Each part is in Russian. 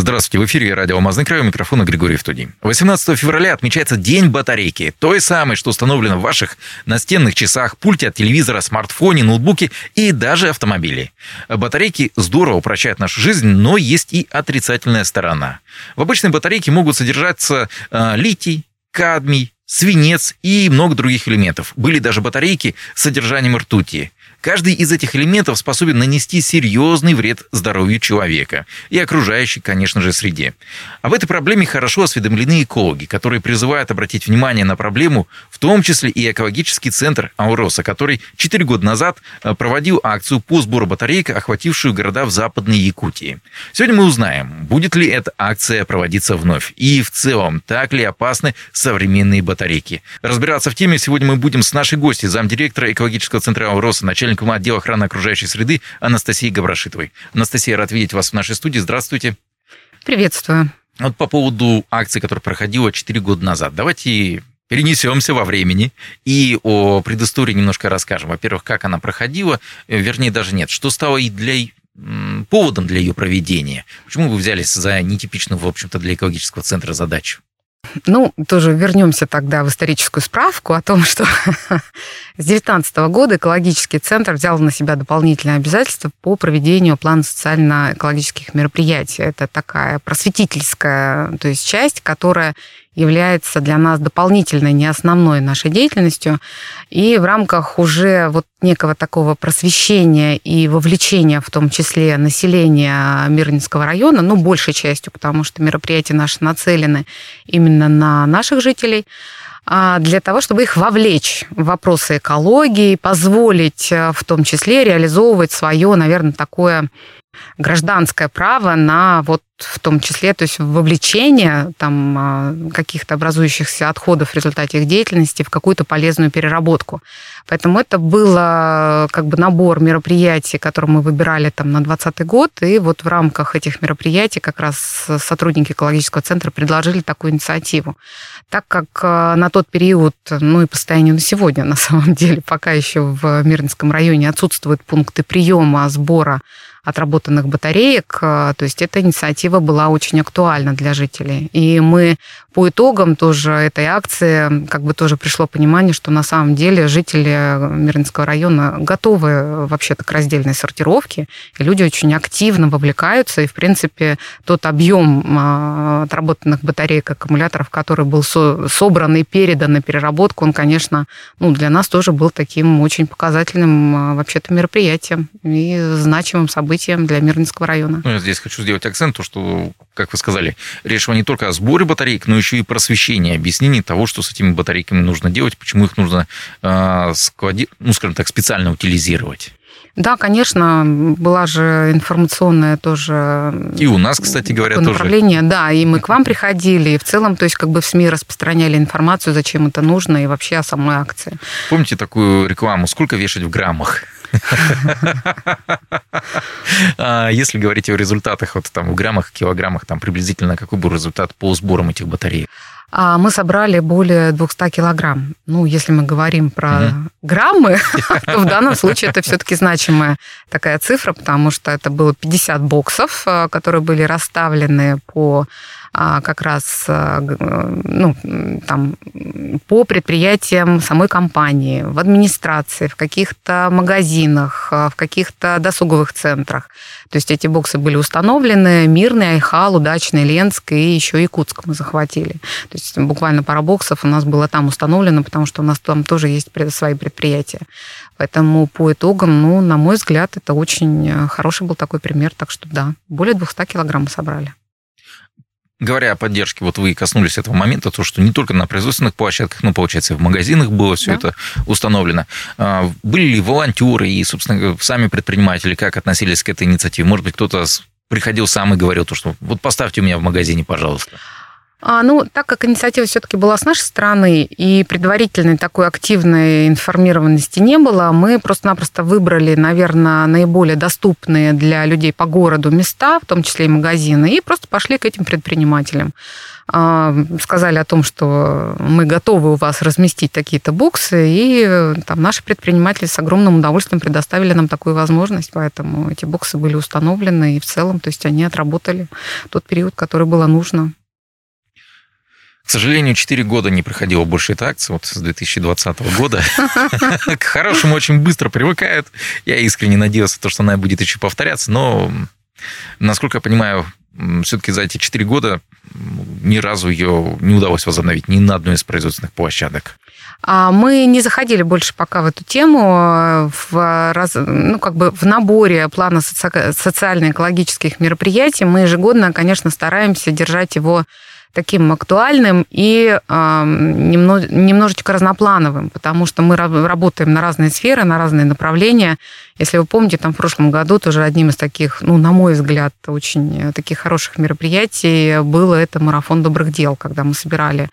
Здравствуйте, в эфире радио «Алмазный край», у микрофона Григорий Втудий. 18 февраля отмечается День батарейки, той самой, что установлено в ваших настенных часах, пульте от телевизора, смартфоне, ноутбуке и даже автомобиле. Батарейки здорово упрощают нашу жизнь, но есть и отрицательная сторона. В обычной батарейке могут содержаться э, литий, кадмий, свинец и много других элементов. Были даже батарейки с содержанием ртути. Каждый из этих элементов способен нанести серьезный вред здоровью человека и окружающей, конечно же, среде. Об этой проблеме хорошо осведомлены экологи, которые призывают обратить внимание на проблему, в том числе и экологический центр Ауроса, который 4 года назад э, проводил акцию по сбору батареек, охватившую города в Западной Якутии. Сегодня мы узнаем, будет ли эта акция проводиться вновь и в целом, так ли опасны современные батарейки. Разбираться в теме сегодня мы будем с нашей гостью, замдиректора экологического центра Ауроса, начальник начальником отдела охраны окружающей среды Анастасией Габрашитовой. Анастасия, рад видеть вас в нашей студии. Здравствуйте. Приветствую. Вот по поводу акции, которая проходила 4 года назад. Давайте перенесемся во времени и о предыстории немножко расскажем. Во-первых, как она проходила, э, вернее, даже нет, что стало и для поводом для ее проведения? Почему вы взялись за нетипичную, в общем-то, для экологического центра задачу? Ну, тоже вернемся тогда в историческую справку о том, что с 2019 года экологический центр взял на себя дополнительные обязательства по проведению плана социально-экологических мероприятий. Это такая просветительская то есть часть, которая является для нас дополнительной, не основной нашей деятельностью. И в рамках уже вот некого такого просвещения и вовлечения, в том числе населения Мирнинского района, ну, большей частью, потому что мероприятия наши нацелены именно на наших жителей, а для того, чтобы их вовлечь в вопросы экологии, позволить э, в том числе реализовывать свое, наверное, такое гражданское право на вот в том числе, то есть вовлечение там а, каких-то образующихся отходов в результате их деятельности в какую-то полезную переработку. Поэтому это было как бы набор мероприятий, которые мы выбирали там на 2020 год, и вот в рамках этих мероприятий как раз сотрудники экологического центра предложили такую инициативу. Так как а, на тот период, ну и по состоянию на сегодня, на самом деле, пока еще в Мирнинском районе отсутствуют пункты приема, сбора отработанных батареек. Э, то есть эта инициатива была очень актуальна для жителей. И мы по итогам тоже этой акции как бы тоже пришло понимание, что на самом деле жители Мирнинского района готовы вообще-то к раздельной сортировке, и люди очень активно вовлекаются, и, в принципе, тот объем э, отработанных батареек, аккумуляторов, который был собран и передан на переработку, он, конечно, ну, для нас тоже был таким очень показательным э, вообще-то мероприятием и значимым событием событием для Мирнинского района. Ну, я здесь хочу сделать акцент, то, что, как вы сказали, речь шла не только о сборе батареек, но еще и просвещении, объяснении того, что с этими батарейками нужно делать, почему их нужно э, склади... ну, скажем так, специально утилизировать. Да, конечно, была же информационная тоже... И у нас, кстати говоря, тоже. Направление, да, и мы к вам приходили, и в целом, то есть как бы в СМИ распространяли информацию, зачем это нужно, и вообще о самой акции. Помните такую рекламу «Сколько вешать в граммах»? А если говорить о результатах, вот там в граммах, килограммах, там приблизительно какой был результат по сборам этих батареек? А мы собрали более 200 килограмм. Ну, если мы говорим про mm граммы, то в данном случае это все-таки значимая такая цифра, потому что это было 50 боксов, э, которые были расставлены по как раз э, ну, там, по предприятиям самой компании, в администрации, в каких-то магазинах, э, в каких-то досуговых центрах. То есть эти боксы были установлены, Мирный, Айхал, Удачный, Ленск и еще Якутск мы захватили. То есть буквально пара боксов у нас было там установлено, потому что у нас там тоже есть свои предприятия. Поэтому по итогам, ну, на мой взгляд, это очень э, хороший был такой пример. Так что да, более 200 килограмм собрали. Говоря о поддержке, вот вы коснулись этого момента, то, что не только на производственных площадках, но, получается, и в магазинах было все да. это установлено. А, были ли волонтеры и, собственно, сами предприниматели, как относились к этой инициативе? Может быть, кто-то приходил сам и говорил то, что вот поставьте у меня в магазине, пожалуйста. А, ну, так как инициатива все-таки была с нашей стороны, и предварительной такой активной информированности не было, мы просто-напросто выбрали, наверное, наиболее доступные для людей по городу места, в том числе и магазины, и просто пошли к этим предпринимателям. А, сказали о том, что мы готовы у вас разместить такие-то боксы, и там наши предприниматели с огромным удовольствием предоставили нам такую возможность, поэтому эти боксы были установлены, и в целом, то есть они отработали тот период, который было нужно. К сожалению, 4 года не проходила больше эта акция, вот с 2020 года. К хорошему очень быстро привыкают. Я искренне надеялся, что она будет еще повторяться, но, насколько я понимаю, все-таки за эти 4 года ни разу ее не удалось возобновить ни на одной из производственных площадок. А мы не заходили больше пока в эту тему. В, раз, ну, как бы в наборе плана соци- социально-экологических мероприятий мы ежегодно, конечно, стараемся держать его таким актуальным и э, немножечко разноплановым, потому что мы работаем на разные сферы, на разные направления. Если вы помните, там в прошлом году тоже одним из таких, ну, на мой взгляд, очень таких хороших мероприятий было это марафон добрых дел, когда мы собирали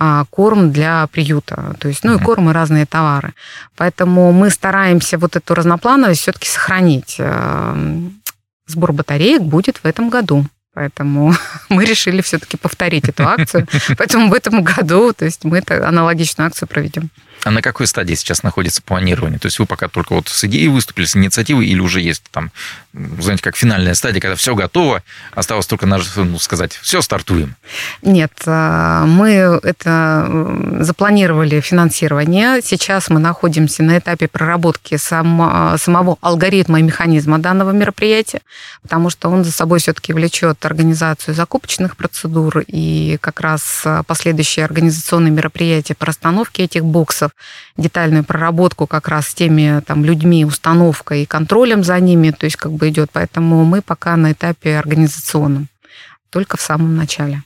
а, корм для приюта, то есть, ну и корм и разные товары. Поэтому мы стараемся вот эту разноплановость все-таки сохранить. Эм, сбор батареек будет в этом году. Поэтому мы решили все-таки повторить эту акцию. Поэтому в этом году то есть мы аналогичную акцию проведем. А на какой стадии сейчас находится планирование? То есть вы пока только вот с идеей выступили, с инициативой, или уже есть там, знаете, как финальная стадия, когда все готово, осталось только ну, сказать, все, стартуем? Нет, а, мы это запланировали финансирование. Сейчас мы находимся на этапе проработки сам, самого алгоритма и механизма данного мероприятия, потому что он за собой все-таки влечет организацию закупочных процедур и как раз последующие организационные мероприятия по расстановке этих боксов, процессов, детальную проработку как раз с теми там, людьми, установкой и контролем за ними, то есть как бы идет. Поэтому мы пока на этапе организационном, только в самом начале.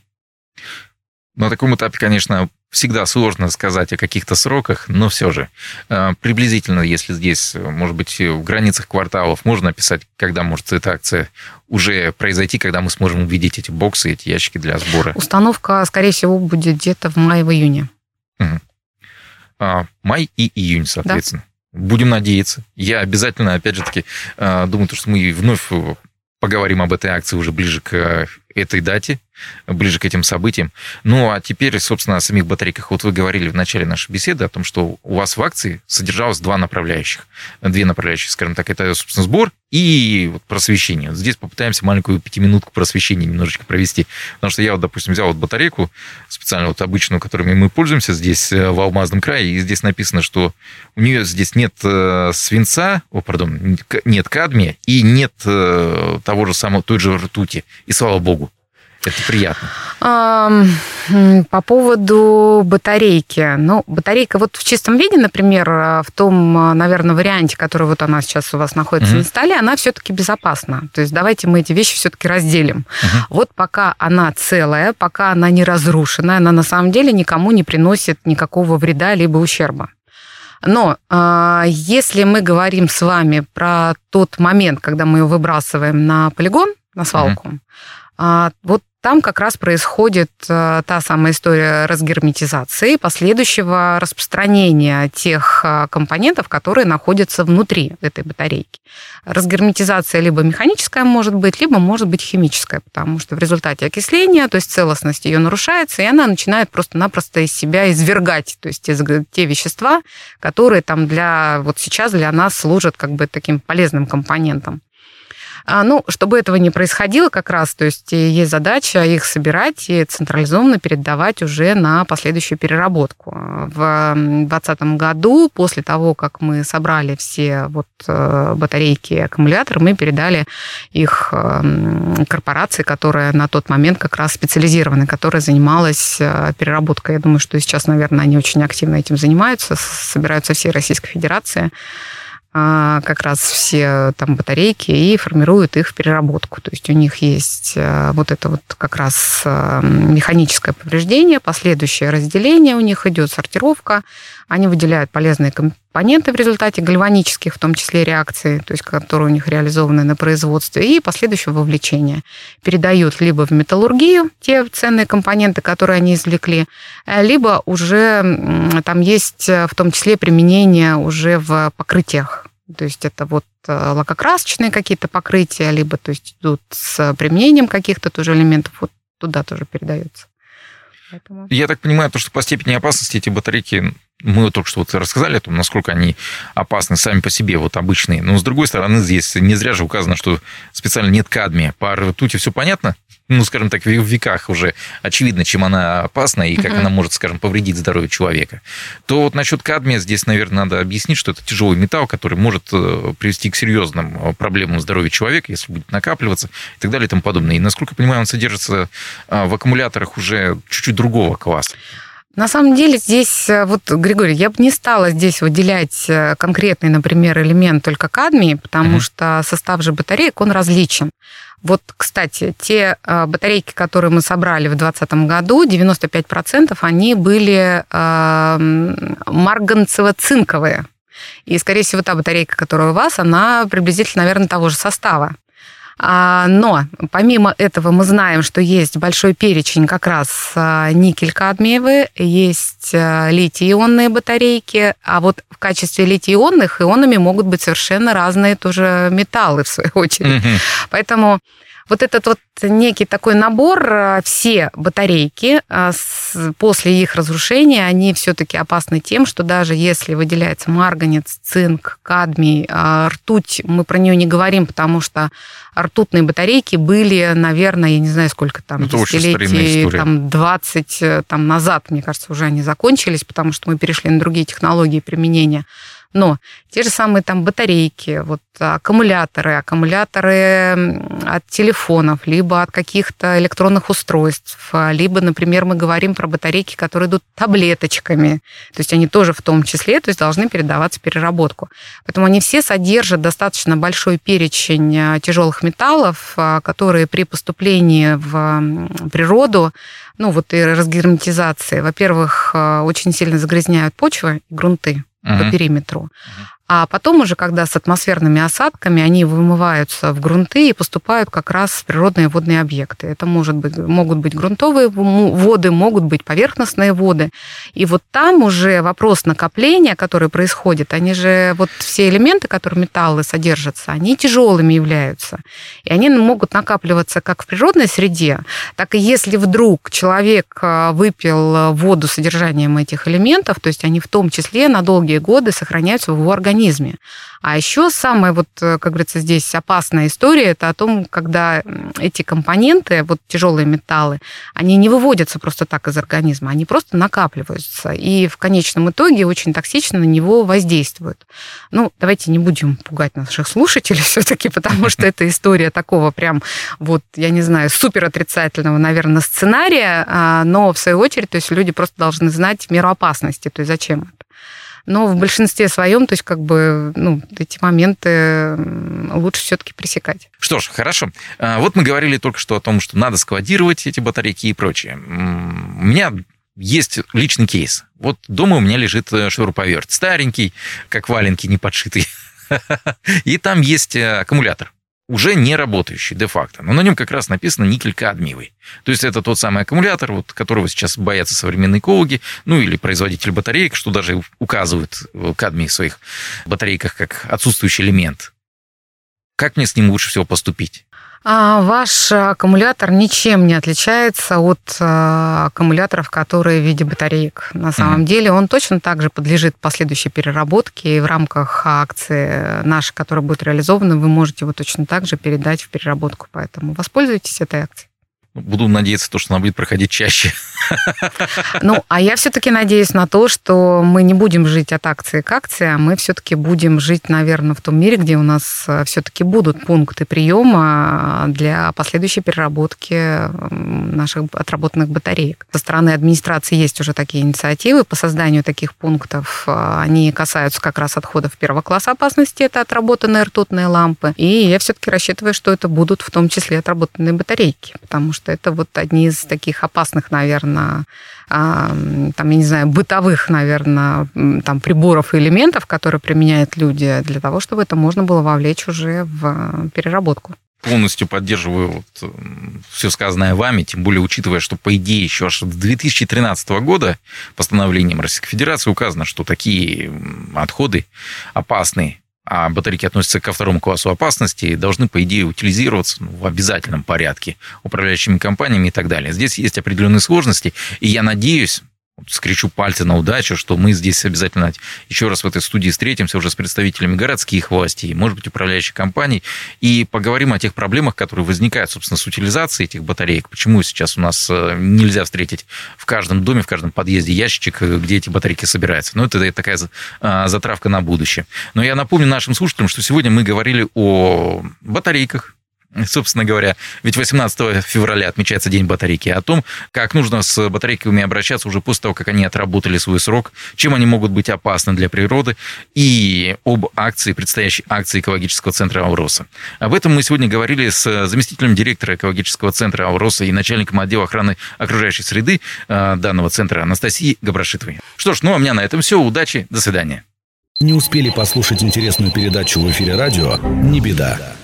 На таком этапе, конечно, всегда сложно сказать о каких-то сроках, но все же э, приблизительно, если здесь, может быть, в границах кварталов, можно описать, когда может эта акция уже произойти, когда мы сможем увидеть эти боксы, эти ящики для сбора? Установка, скорее всего, будет где-то в мае-июне. Угу. А, май и июнь, соответственно. Да. Будем надеяться. Я обязательно, опять же таки, а, думаю, что мы вновь поговорим об этой акции уже ближе к этой дате, ближе к этим событиям. Ну, а теперь, собственно, о самих батарейках. Вот вы говорили в начале нашей беседы о том, что у вас в акции содержалось два направляющих. Две направляющие, скажем так, это, собственно, сбор и вот просвещение. Здесь попытаемся маленькую пятиминутку просвещения немножечко провести. Потому что я вот, допустим, взял вот батарейку, специально вот обычную, которыми мы пользуемся здесь, э, в Алмазном крае, и здесь написано, что у нее здесь нет э, свинца, о, пардон, нет кадмия и нет э, того же самого, той же ртути. И слава богу. Это приятно. По поводу батарейки. Ну, батарейка вот в чистом виде, например, в том, наверное, варианте, который вот она сейчас у вас находится mm-hmm. на столе, она все-таки безопасна. То есть давайте мы эти вещи все-таки разделим. Mm-hmm. Вот пока она целая, пока она не разрушена, она на самом деле никому не приносит никакого вреда либо ущерба. Но э, если мы говорим с вами про тот момент, когда мы ее выбрасываем на полигон, на свалку, mm-hmm. вот там как раз происходит э, та самая история разгерметизации, последующего распространения тех э, компонентов, которые находятся внутри этой батарейки. Разгерметизация либо механическая может быть, либо может быть химическая, потому что в результате окисления, то есть целостность ее нарушается, и она начинает просто-напросто из себя извергать, то есть те, вещества, которые там для, вот сейчас для нас служат как бы таким полезным компонентом. А, ну, чтобы этого не происходило как раз, то есть есть задача их собирать и централизованно передавать уже на последующую переработку. В 2020 году, после того, как мы собрали все вот э, батарейки и аккумуляторы, мы передали их корпорации, которая на тот момент как раз специализированная, которая занималась э, переработкой. Я думаю, что сейчас, наверное, они очень активно этим занимаются, собираются все Российской Федерации. А, как раз все там батарейки и формируют их в переработку. То есть у них есть э, вот это вот как раз э, механическое повреждение, последующее разделение у них идет, сортировка, они выделяют полезные компоненты в результате гальванических, в том числе реакций, то есть которые у них реализованы на производстве, и последующего вовлечения. Передают либо в металлургию те ценные компоненты, которые они извлекли, э, либо уже там есть в том числе применение уже в покрытиях. То есть это вот э, лакокрасочные какие-то покрытия, либо то есть идут с применением каких-то тоже элементов, вот туда тоже передается. Поэтому... Я так понимаю, то, что по степени опасности эти батарейки, мы только что вот рассказали о том, насколько они опасны сами по себе, вот обычные. Но с другой стороны, здесь не зря же указано, что специально нет кадмия. По ртути все понятно, ну, скажем так, в веках уже очевидно, чем она опасна и как uh-huh. она может, скажем, повредить здоровью человека, то вот насчет кадмия здесь, наверное, надо объяснить, что это тяжелый металл, который может э, привести к серьезным э, проблемам здоровья человека, если будет накапливаться и так далее и тому подобное. И, насколько я понимаю, он содержится э, в аккумуляторах уже чуть-чуть другого класса. На самом деле здесь, вот, Григорий, я бы не стала здесь выделять конкретный, например, элемент только кадмий, потому mm-hmm. что состав же батареек, он различен. Вот, кстати, те э, батарейки, которые мы собрали в 2020 году, 95% они были э, марганцево-цинковые. И, скорее всего, та батарейка, которая у вас, она приблизительно, наверное, того же состава. А, но помимо этого мы знаем, что есть большой перечень как раз а, никель-кадмиевые, есть а, литий-ионные батарейки, а вот в качестве литий-ионных ионами могут быть совершенно разные тоже металлы, в свою очередь. Угу. Поэтому вот этот вот некий такой набор, э, все батарейки э, после их разрушения, они все-таки опасны тем, что даже если выделяется марганец, цинк, кадмий, э, ртуть, мы про нее не говорим, потому что ртутные батарейки были, наверное, я не знаю, сколько там, Это десятилетий, там 20 там, назад, мне кажется, уже они закончились, потому что мы перешли на другие технологии применения. Но те же самые там батарейки, вот аккумуляторы, аккумуляторы от телефонов, либо от каких-то электронных устройств, либо, например, мы говорим про батарейки, которые идут таблеточками, то есть они тоже в том числе, то есть должны передаваться в переработку. Поэтому они все содержат достаточно большой перечень а, тяжелых металлов, а, которые при поступлении в природу ну вот и разгерметизации, во-первых, а, очень сильно загрязняют почвы и грунты uh-huh. по периметру. Uh-huh. А потом уже, когда с атмосферными осадками, они вымываются в грунты и поступают как раз в природные водные объекты. Это может быть, могут быть грунтовые воды, могут быть поверхностные воды. И вот там уже вопрос накопления, который происходит, они же, вот все элементы, которые металлы содержатся, они тяжелыми являются. И они могут накапливаться как в природной среде, так и если вдруг человек а, выпил воду с содержанием этих элементов, то есть они в том числе на долгие годы сохраняются в его организме организме. А еще самая, вот, э, как говорится, здесь опасная история, это о том, когда эти компоненты, вот тяжелые металлы, они не выводятся просто так из организма, они просто накапливаются. И в конечном итоге очень токсично на него воздействуют. Ну, давайте не будем пугать наших слушателей все-таки, потому что это история такого прям, вот, я не знаю, супер отрицательного, наверное, сценария, а, но в свою очередь, то есть люди просто должны знать меру опасности, то есть зачем это но в большинстве своем, то есть как бы ну, эти моменты лучше все-таки пресекать. Что ж, хорошо. А, вот мы говорили только что о том, что надо складировать эти батарейки и прочее. У меня есть личный кейс. Вот дома у меня лежит э, шуруповерт. Старенький, как валенки, не подшитый. И там есть э, аккумулятор уже не работающий де-факто. Но на нем как раз написано никель-кадмиевый. То есть это тот самый аккумулятор, вот, которого сейчас боятся современные экологи, ну или производитель батареек, что даже указывают кадмий в своих батарейках как отсутствующий элемент. Как мне с ним лучше всего поступить? А ваш аккумулятор ничем не отличается от а, аккумуляторов, которые в виде батареек. На самом mm-hmm. деле он точно так же подлежит последующей переработке, и в рамках акции нашей, которая будет реализована, вы можете его точно так же передать в переработку. Поэтому воспользуйтесь этой акцией. Буду надеяться, то, что она будет проходить чаще. Ну, а я все-таки надеюсь на то, что мы не будем жить от акции к акции, а мы все-таки будем жить, наверное, в том мире, где у нас э, все-таки будут пункты приема для последующей переработки наших отработанных батареек. Со стороны администрации есть уже такие инициативы по созданию таких пунктов. Они касаются как раз отходов первого класса опасности, это отработанные ртутные лампы. И я все-таки рассчитываю, что это будут в том числе отработанные батарейки, потому что что это вот одни из таких опасных, наверное, там, я не знаю, бытовых, наверное, там приборов и элементов, которые применяют люди для того, чтобы это можно было вовлечь уже в переработку. Полностью поддерживаю вот все сказанное вами, тем более учитывая, что, по идее, еще аж с 2013 года постановлением Российской Федерации указано, что такие отходы опасные, а батарейки относятся ко второму классу опасности, должны, по идее, утилизироваться ну, в обязательном порядке управляющими компаниями и так далее. Здесь есть определенные сложности, и я надеюсь, скричу пальцы на удачу, что мы здесь обязательно еще раз в этой студии встретимся уже с представителями городских властей, может быть, управляющих компаний, и поговорим о тех проблемах, которые возникают, собственно, с утилизацией этих батареек. Почему сейчас у нас э, нельзя встретить в каждом доме, в каждом подъезде ящичек, э, где эти батарейки собираются. Ну, это такая э, затравка на будущее. Но я напомню нашим слушателям, что сегодня мы говорили о батарейках, собственно говоря, ведь 18 февраля отмечается День батарейки, о том, как нужно с батарейками обращаться уже после того, как они отработали свой срок, чем они могут быть опасны для природы, и об акции, предстоящей акции экологического центра «Ауроса». Об этом мы сегодня говорили с заместителем директора экологического центра «Ауроса» и начальником отдела охраны окружающей среды э, данного центра Анастасией Габрашитовой. Что ж, ну а у меня на этом все. Удачи, до свидания. Не успели послушать интересную передачу в эфире радио? Не беда.